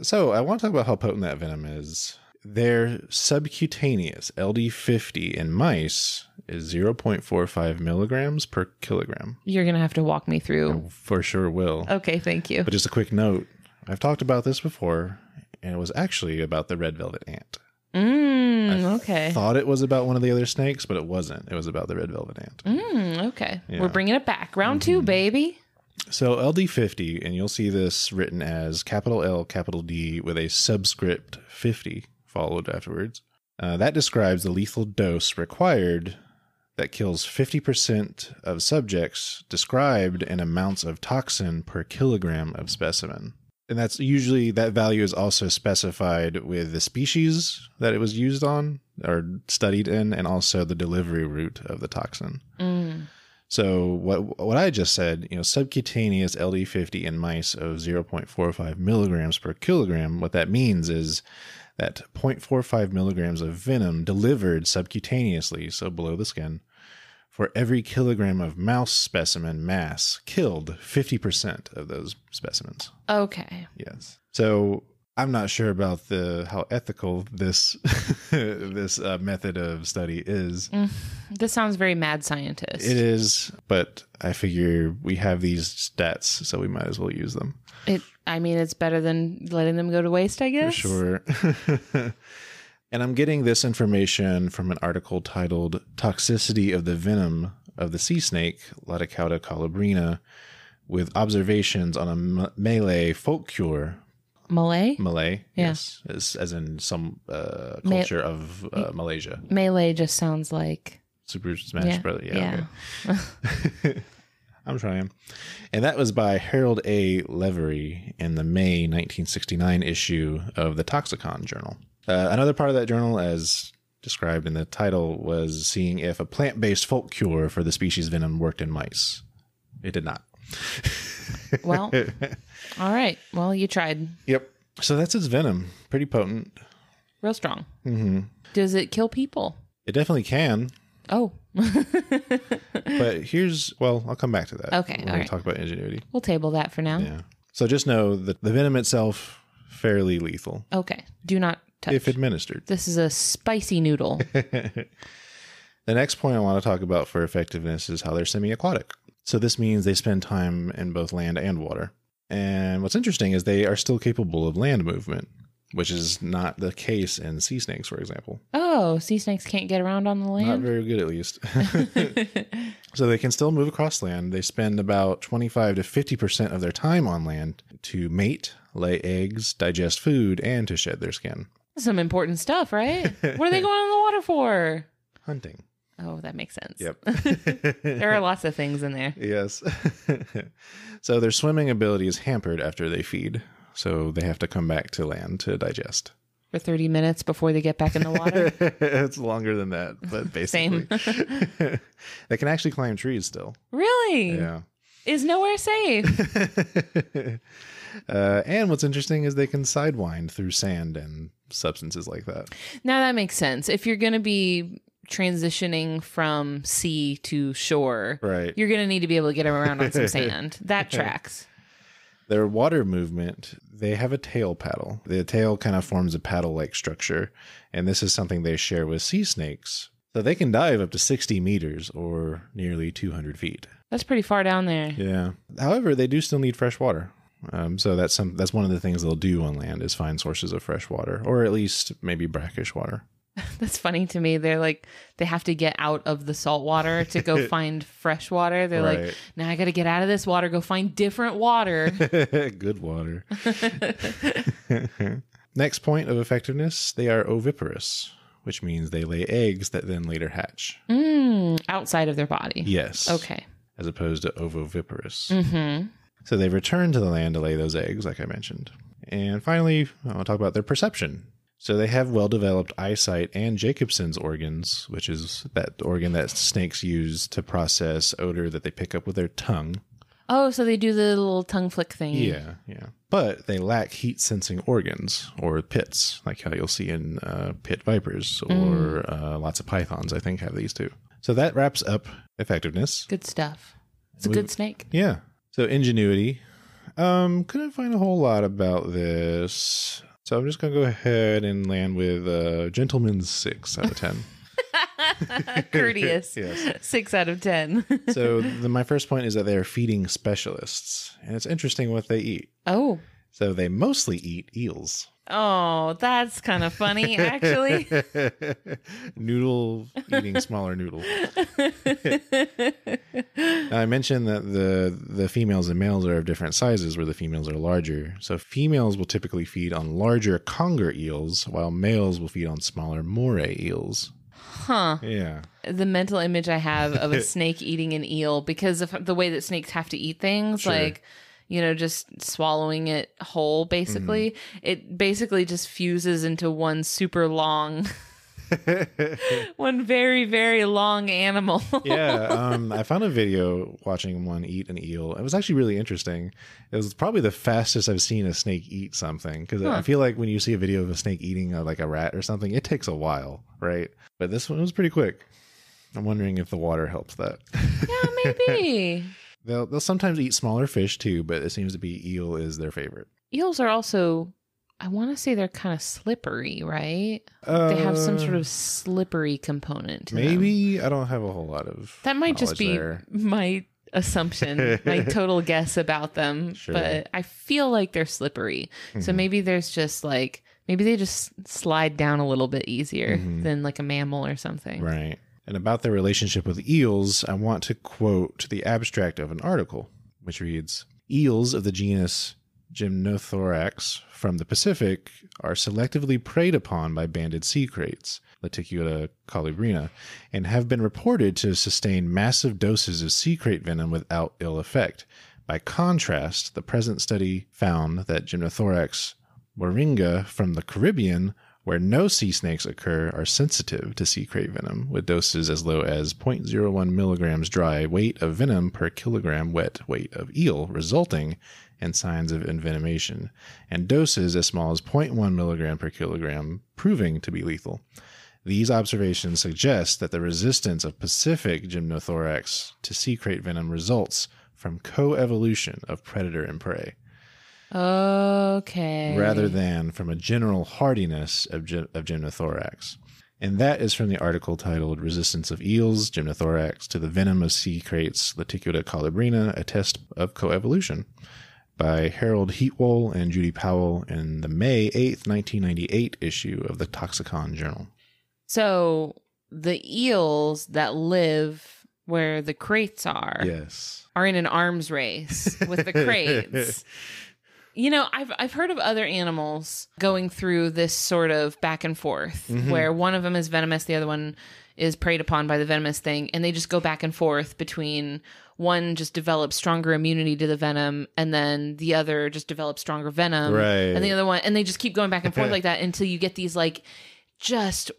so I want to talk about how potent that venom is. Their subcutaneous LD50 in mice is 0.45 milligrams per kilogram. You're gonna have to walk me through. For sure will. Okay, thank you. But just a quick note I've talked about this before, and it was actually about the red velvet ant. Mm, okay. Thought it was about one of the other snakes, but it wasn't. It was about the red velvet ant. Mm, okay. Yeah. We're bringing it back. Round two, baby. So LD50, and you'll see this written as capital L, capital D, with a subscript 50 followed afterwards. Uh, that describes the lethal dose required that kills 50% of subjects described in amounts of toxin per kilogram of specimen. And that's usually that value is also specified with the species that it was used on or studied in, and also the delivery route of the toxin. Mm. So what what I just said, you know, subcutaneous LD50 in mice of 0.45 milligrams per kilogram. What that means is that 0.45 milligrams of venom delivered subcutaneously, so below the skin, for every kilogram of mouse specimen mass killed 50% of those specimens. Okay. Yes. So I'm not sure about the how ethical this this uh, method of study is. This sounds very mad scientist. It is, but I figure we have these stats, so we might as well use them. It. I mean, it's better than letting them go to waste. I guess. Sure. and I'm getting this information from an article titled Toxicity of the Venom of the Sea Snake, Laticauda colubrina, with observations on a M- Malay folk cure. Malay. Malay, Yeah. yes, as, as in some uh, culture of uh, Malaysia. Malay just sounds like. Super Smash Yeah, Brother. Yeah. yeah. okay. I'm trying. And that was by Harold A. Levery in the May 1969 issue of the Toxicon Journal. Uh, another part of that journal, as described in the title, was seeing if a plant based folk cure for the species venom worked in mice. It did not. Well. all right. Well, you tried. Yep. So that's its venom. Pretty potent. Real strong. Mm-hmm. Does it kill people? It definitely can. Oh. But here's, well, I'll come back to that. Okay, When all we right. talk about ingenuity. we'll table that for now. Yeah. So just know that the venom itself, fairly lethal Okay. Do not touch. if administered. this is a spicy noodle. the next point I want to talk about for effectiveness is how they're semi aquatic. So this means they spend time in both land and water. And what's interesting is they are still capable of land movement. which is not the case in sea snakes, for example. Oh, sea snakes can't get around on the land? Not very good, at least. so they can still move across land. They spend about 25 to 50% of their time on land to mate, lay eggs, digest food, and to shed their skin. Some important stuff, right? what are they going in the water for? Hunting. Oh, that makes sense. Yep. There are lots of things in there. Yes. so their swimming ability is hampered after they feed. So they have to come back to land to digest. For 30 minutes before they get back in the water. it's longer than that, but basically. they can actually climb trees still. really? Yeah. Is nowhere safe. Uh, and what's interesting is they can sidewind through sand and substances like that. now that makes sense. If you're going to be transitioning from sea to shore, Right. you're going to need to be able to get around on some sand. That tracks. Their water movement, they have a tail paddle. The tail kind of forms a paddle like structure, and this is something they share with sea snakes. So they can dive up to 60 meters or nearly 200 feet. That's pretty far down there. Yeah. However, they do still need fresh water. Um, so that's some that's one of the things they'll do on land is find sources of fresh water, or at least maybe brackish water. That's funny to me. They're like, they have to get out of the salt water to go find fresh water. They're like, now I got to get out of this water, go find different water. Good water. Next point of effectiveness, they are oviparous, which means they lay eggs that then later hatch. mm, outside of their body. Yes. Okay. As opposed to ovoviparous. Mm-hmm. So they return to the land to lay those eggs, like I mentioned. And finally, I'll talk about their perception. So they have well developed eyesight and Jacobson's organs, which is that organ that snakes use to process odor that they pick up with their tongue. Oh, so they do the little tongue flick thing. Yeah, yeah. But they lack heat sensing organs or pits, like how you'll see in uh, pit vipers or uh, lots of pythons, I think, have these too. So that wraps up effectiveness. Good stuff. It's a We- good snake. Yeah. So ingenuity. Um, couldn't find a whole lot about this. So I'm just gonna go ahead and land with uh gentleman's six out of ten. Courteous. Yes. Six out of ten. so the, my first point is that they are feeding specialists, and it's interesting what they eat. oh. So they mostly eat eels. Oh, that's kind of funny, actually. noodle eating smaller noodle. I mentioned that the the females and males are of different sizes, where the females are larger. So females will typically feed on larger conger eels, while males will feed on smaller moray eels. Huh. Yeah, The mental image I have of a snake eating an eel because of the way that snakes have to eat things, Sure. like, you know, just swallowing it whole, basically. Mm-hmm. It basically just fuses into one super long, one very, very long animal. yeah. Um, I found a video watching one eat an eel. It was actually really interesting. It was probably the fastest I've seen a snake eat something because I feel like when you see a video of a snake eating uh like a rat or something, it takes a while, right? But this one was pretty quick. I'm wondering if the water helps that. yeah, maybe. They'll they'll sometimes eat smaller fish too, but it seems to be eel is their favorite. Eels are also, I want to say they're kind of slippery, right? they have some sort Uh, of slippery component to them. maybe I don't have a whole lot of That might just be there. my assumption, my total guess about them. Sure. But I feel like they're slippery. So Mhm. maybe there's just like, maybe they just slide down a little bit easier Mhm. than like a mammal or something. Right. And about their relationship with eels, I want to quote the abstract of an article, which reads Eels of the genus Gymnothorax from the Pacific are selectively preyed upon by banded sea kraits, Laticauda colubrina, and have been reported to sustain massive doses of sea krait venom without ill effect. By contrast, the present study found that Gymnothorax moringa from the Caribbean, where no sea snakes occur, are sensitive to sea krait venom, with doses as low as 0.01 milligrams dry weight of venom per kilogram wet weight of eel, resulting in signs of envenomation, and doses as small as 0.1 milligram per kilogram, proving to be lethal. These observations suggest that the resistance of Pacific gymnothorax to sea krait venom results from coevolution of predator and prey Okay. rather than from a general hardiness of, gy- of gymnothorax. And that is from the article titled Resistance of Eels, Gymnothorax to the Venom of Sea Kraits, Laticauda colubrina, a Test of Coevolution. by Harold Heatwole and Judy Powell in the May 8th, 1998 issue of the Toxicon Journal. So the eels that live where the kraits are Yes. are in an arms race with the kraits. You know, I've I've heard of other animals going through this sort of back and forth Mhm. where one of them is venomous, the other one is preyed upon by the venomous thing, and they just go back and forth between one just develops stronger immunity to the venom, and then the other just develops stronger venom, Right. and the other one, and they just keep going back and forth like that until you get these like just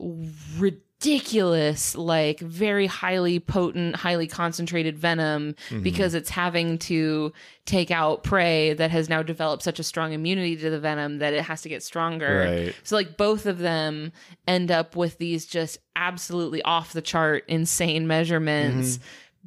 ridiculous, like very highly potent, highly concentrated venom Mhm. because it's having to take out prey that has now developed such a strong immunity to the venom that it has to get stronger. Right. So like both of them end up with these just absolutely off the chart insane measurements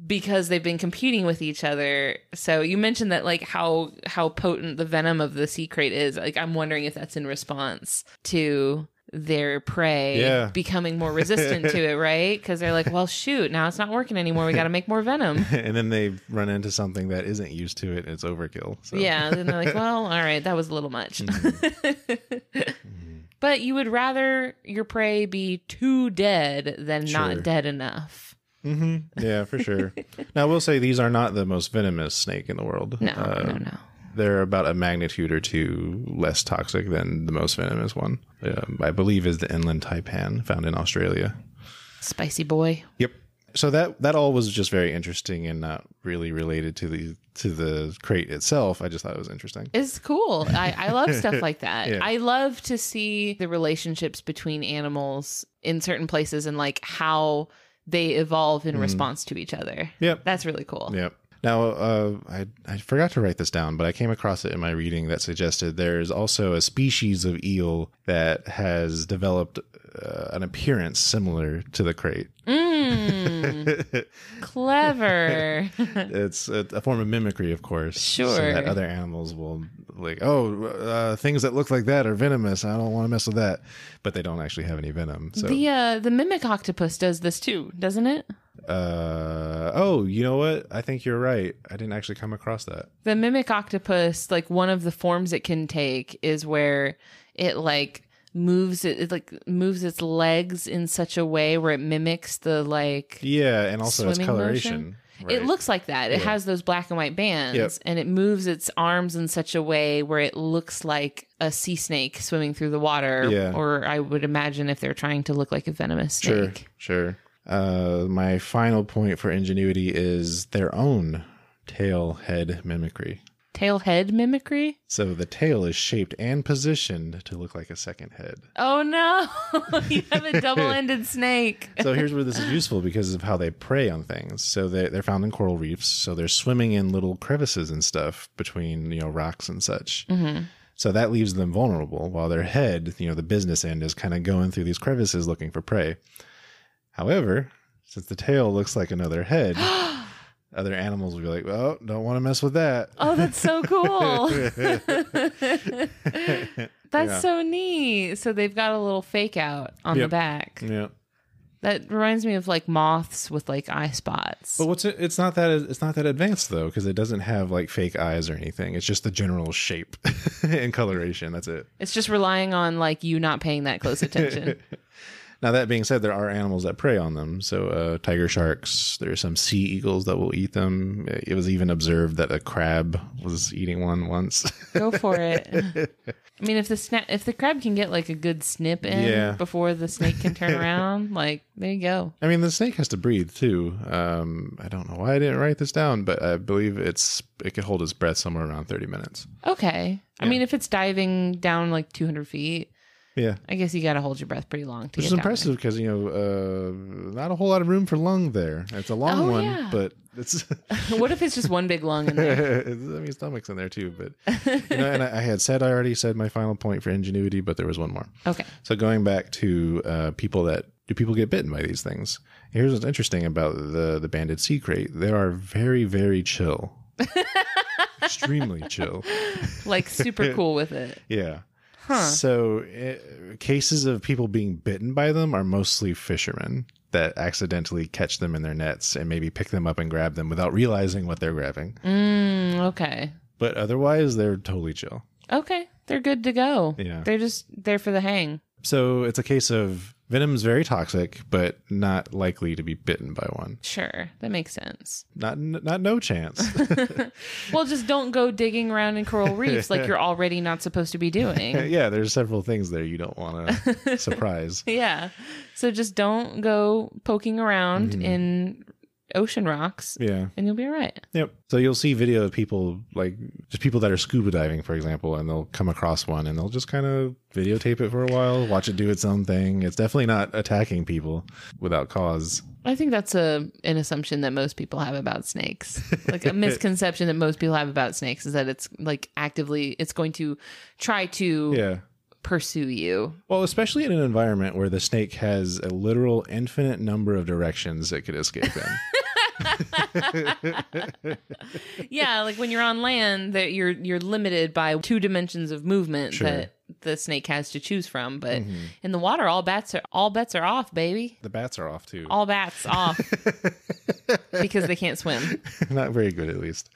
because they've been competing with each other. So you mentioned that like how how potent the venom of the sea krait is. Like I'm wondering if that's in response to their prey Yeah. becoming more resistant to it, right? Because they're like, well, shoot, now it's not working anymore. We got to make more venom. and then they run into something that isn't used to it and it's overkill. So. Yeah. Then they're like, well, all right, that was a little much. Mhm. but you would rather your prey be too dead than Sure. not dead enough. hmm Yeah, for sure. now, I will say these are not the most venomous snake in the world. No, Uh, no, no. They're about a magnitude or two less toxic than the most venomous one. Um, I believe is the inland taipan found in Australia. Spicy boy. Yep. So that that all was just very interesting and not really related to the to the krait itself. I just thought it was interesting. It's cool. I, I love stuff like that. Yeah. I love to see the relationships between animals in certain places and like how they evolve in response to each other. Yep. That's really cool. Yep. Now, uh, I I forgot to write this down, but I came across it in my reading that suggested there's also a species of eel that has developed uh, an appearance similar to the krait. Mm, clever. it's a, a form of mimicry, of course. So Sure. that other animals will like, oh, uh, things that look like that are venomous. I don't want to mess with that, but they don't actually have any venom. So, the uh, the mimic octopus does this too, doesn't it? Uh, oh, you know what? I think you're right. I didn't actually come across that. The mimic octopus, like one of the forms it can take is where it like moves it, it like moves its legs in such a way where it mimics the like Yeah, and also its coloration. It looks like that. It Yeah. has those black and white bands Yep. and it moves its arms in such a way where it looks like a sea snake swimming through the water. Yeah. Or I would imagine if they're trying to look like a venomous Sure, snake. sure. Uh, my final point for ingenuity is their own tail head mimicry. Tail head mimicry? So the tail is shaped and positioned to look like a second head. Oh no. you have a double ended snake. So here's where this is useful because of how they prey on things. So they they're found in coral reefs. So they're swimming in little crevices and stuff between you know rocks and such. hmm So that leaves them vulnerable while their head, you know, the business end is kind of going through these crevices looking for prey. However, since the tail looks like another head, other animals will be like, well, don't want to mess with that. Oh, that's so cool. That's Yeah. so neat. So they've got a little fake out on the back. yeah. That reminds me of like moths with like eye spots. But what's it, it's not that it's not that advanced though because it doesn't have like fake eyes or anything. It's just the general shape and coloration. That's it. It's just relying on like you not paying that close attention. Now that being said, there are animals that prey on them. So uh, tiger sharks. There's some sea eagles that will eat them. It was even observed that a crab was eating one once. Go for it. I mean, if the sna- if the crab can get like a good snip in Yeah. before the snake can turn around, like there you go. I mean, the snake has to breathe too. Um, I don't know why I didn't write this down, but I believe it's it could hold its breath somewhere around 30 minutes. Okay. I mean, if it's diving down like 200 feet, Yeah. I guess you got to hold your breath pretty long to Which get is down there. impressive because you know uh, not a whole lot of room for lung there. It's a long Oh, one, yeah. but it's. what if it's just one big lung in there? I mean, stomach's in there too, but you know, and I, I had said I already said my final point for ingenuity, but there was one more. Okay. So going back to uh, people that do people get bitten by these things? Here's what's interesting about the the banded sea krait. They are very very chill, extremely chill. Like super cool with it. Yeah. Huh. So uh, cases of people being bitten by them are mostly fishermen that accidentally catch them in their nets and maybe pick them up and grab them without realizing what they're grabbing. Mm, okay. But otherwise, they're totally chill. Okay, they're good to go. Yeah. They're just there for the hang. So it's a case of venom's very toxic, but not likely to be bitten by one. Sure, that makes sense. Not not no chance. Well, just don't go digging around in coral reefs like you're already not supposed to be doing. yeah, there's several things there you don't want to surprise. Yeah. So just don't go poking around Mm-hmm. in ocean rocks Yeah. and you'll be all right. Yep. So you'll see video of people like just people that are scuba diving, for example, and they'll come across one and they'll just kind of videotape it for a while, watch it do its own thing. It's definitely not attacking people without cause. I think that's a an assumption that most people have about snakes. Like a misconception that most people have about snakes is that it's like actively it's going to try to Yeah. pursue you. Well, especially in an environment where the snake has a literal infinite number of directions it could escape in. Yeah, like when you're on land that you're you're limited by two dimensions of movement Sure. that the snake has to choose from, but Mm-hmm. in the water all bats are all bets are off, baby. the bats are off too. All bats off because they can't swim. not very good at least.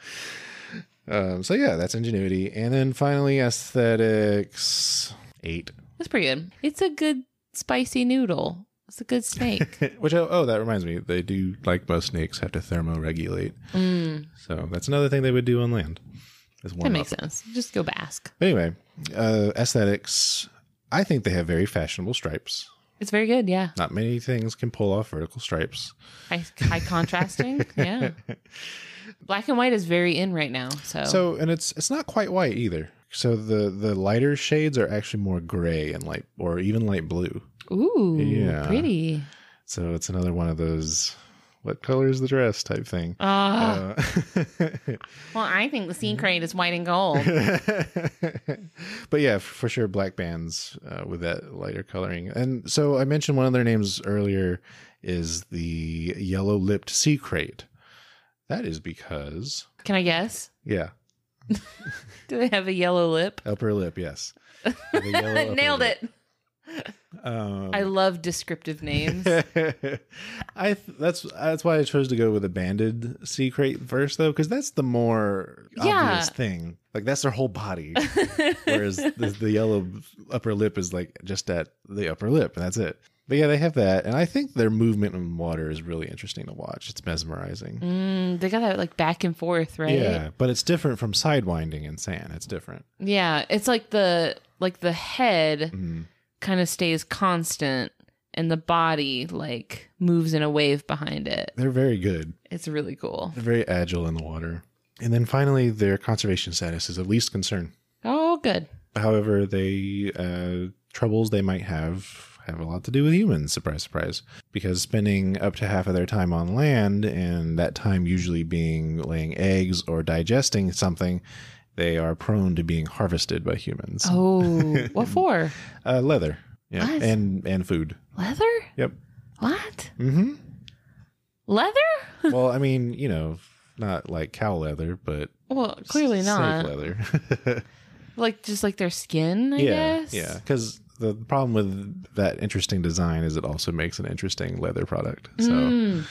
Um, so yeah, that's ingenuity, and then finally aesthetics eight. That's pretty good. It's a good spicy noodle. It's a good snake. Which oh, oh, that reminds me, they do like most snakes have to thermoregulate. Mm, So that's another thing they would do on land. That makes up. sense. Just go bask. Anyway, uh, aesthetics. I think they have very fashionable stripes. It's very good. Yeah. Not many things can pull off vertical stripes. High, high contrasting. Yeah. Black and white is very in right now. So, So, and it's it's not quite white either. So the the lighter shades are actually more gray and light, or even light blue. Ooh, Yeah. pretty. So it's another one of those what color is the dress type thing. Ah, Uh, well, I think the sea krait is white and gold. but yeah, for sure, black bands uh, with that lighter coloring. And so I mentioned one of their names earlier is the yellow lipped sea krait. That is because, Can I guess? yeah, Do they have a yellow lip? upper lip, yes. The yellow upper Nailed lip. it. Um, I love descriptive names. I th- that's that's why I chose to go with a banded sea krait first though because that's the more Yeah. obvious thing. Like that's their whole body, whereas the, the yellow upper lip is like just at the upper lip and that's it. But yeah, they have that, and I think their movement in water is really interesting to watch. It's mesmerizing. Mm, they got that like back and forth, right? Yeah, but it's different from sidewinding in sand. It's different. Yeah, it's like the like the head Mhm. Kind of stays constant and the body like moves in a wave behind it. They're very good. It's really cool. They're very agile in the water. And then finally, their conservation status is of least concern. Oh, good. However, they uh, troubles they might have have a lot to do with humans. Surprise, surprise. Because spending up to half of their time on land, and that time usually being laying eggs or digesting something, they are prone to being harvested by humans. Oh, what for? Uh, leather, yeah, What? and and food. Leather? Yep. What? hmm Leather? well, I mean, you know, not like cow leather, but Well, clearly snake not. leather. Like just like their skin, I yeah, guess. yeah. Because the problem with that interesting design is it also makes an interesting leather product. So Mm.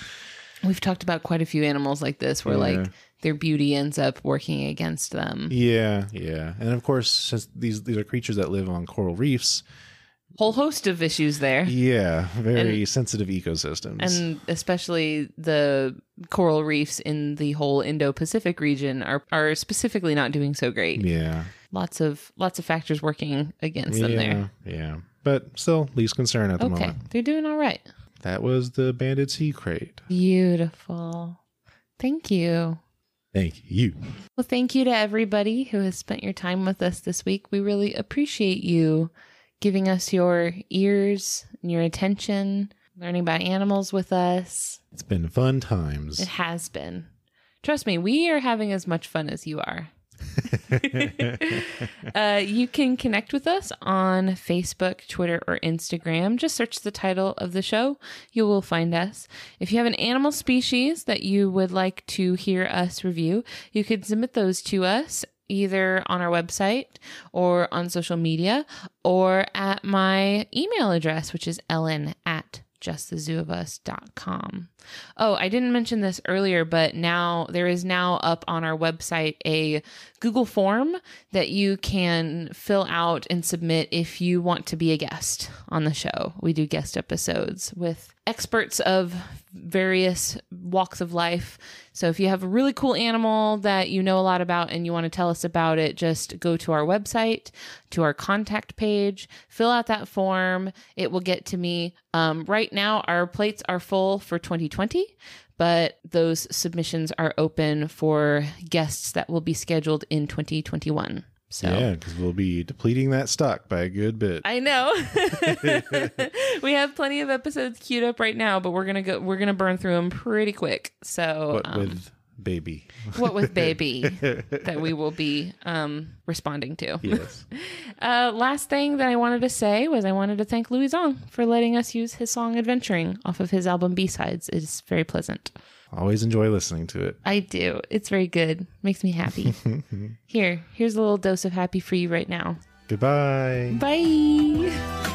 We've talked about quite a few animals like this where Yeah. like their beauty ends up working against them. yeah, yeah. And of course, since these these are creatures that live on coral reefs, Whole host of issues there. yeah, very sensitive ecosystems. and especially the coral reefs in the whole Indo-Pacific region are are specifically not doing so great. yeah, Lots of lots of factors working against them there. yeah. But still, least concern at the Okay, moment. they're doing all right. That was the banded sea krait. Beautiful. Thank you. Thank you. Well, thank you to everybody who has spent your time with us this week. We really appreciate you giving us your ears and your attention, learning about animals with us. It's been fun times. It has been. Trust me, we are having as much fun as you are. uh, you can connect with us on Facebook, Twitter, or Instagram. Just search the title of the show. You will find us. If you have an animal species that you would like to hear us review, you could submit those to us either on our website or on social media or at my email address, which is ellen at justthezooofus.com. Oh, I didn't mention this earlier, but now there is now up on our website a Google form that you can fill out and submit if you want to be a guest on the show. We do guest episodes with experts of various walks of life. So if you have a really cool animal that you know a lot about and you want to tell us about it, just go to our website, to our contact page, fill out that form. It will get to me. Um, right now, our plates are full for 2020, but those submissions are open for guests that will be scheduled in 2021. So Yeah, because we'll be depleting that stock by a good bit. I know. we have plenty of episodes queued up right now, but we're gonna go. We're gonna burn through them pretty quick. So, what um, with baby? what with baby that we will be um, responding to. Yes. Uh, last thing that I wanted to say was I wanted to thank Louis Zong for letting us use his song "Adventuring" off of his album B Sides. It's very pleasant. Always enjoy listening to it. I do. It's very good. Makes me happy. Here, here's a little dose of happy for you right now. Goodbye. Bye.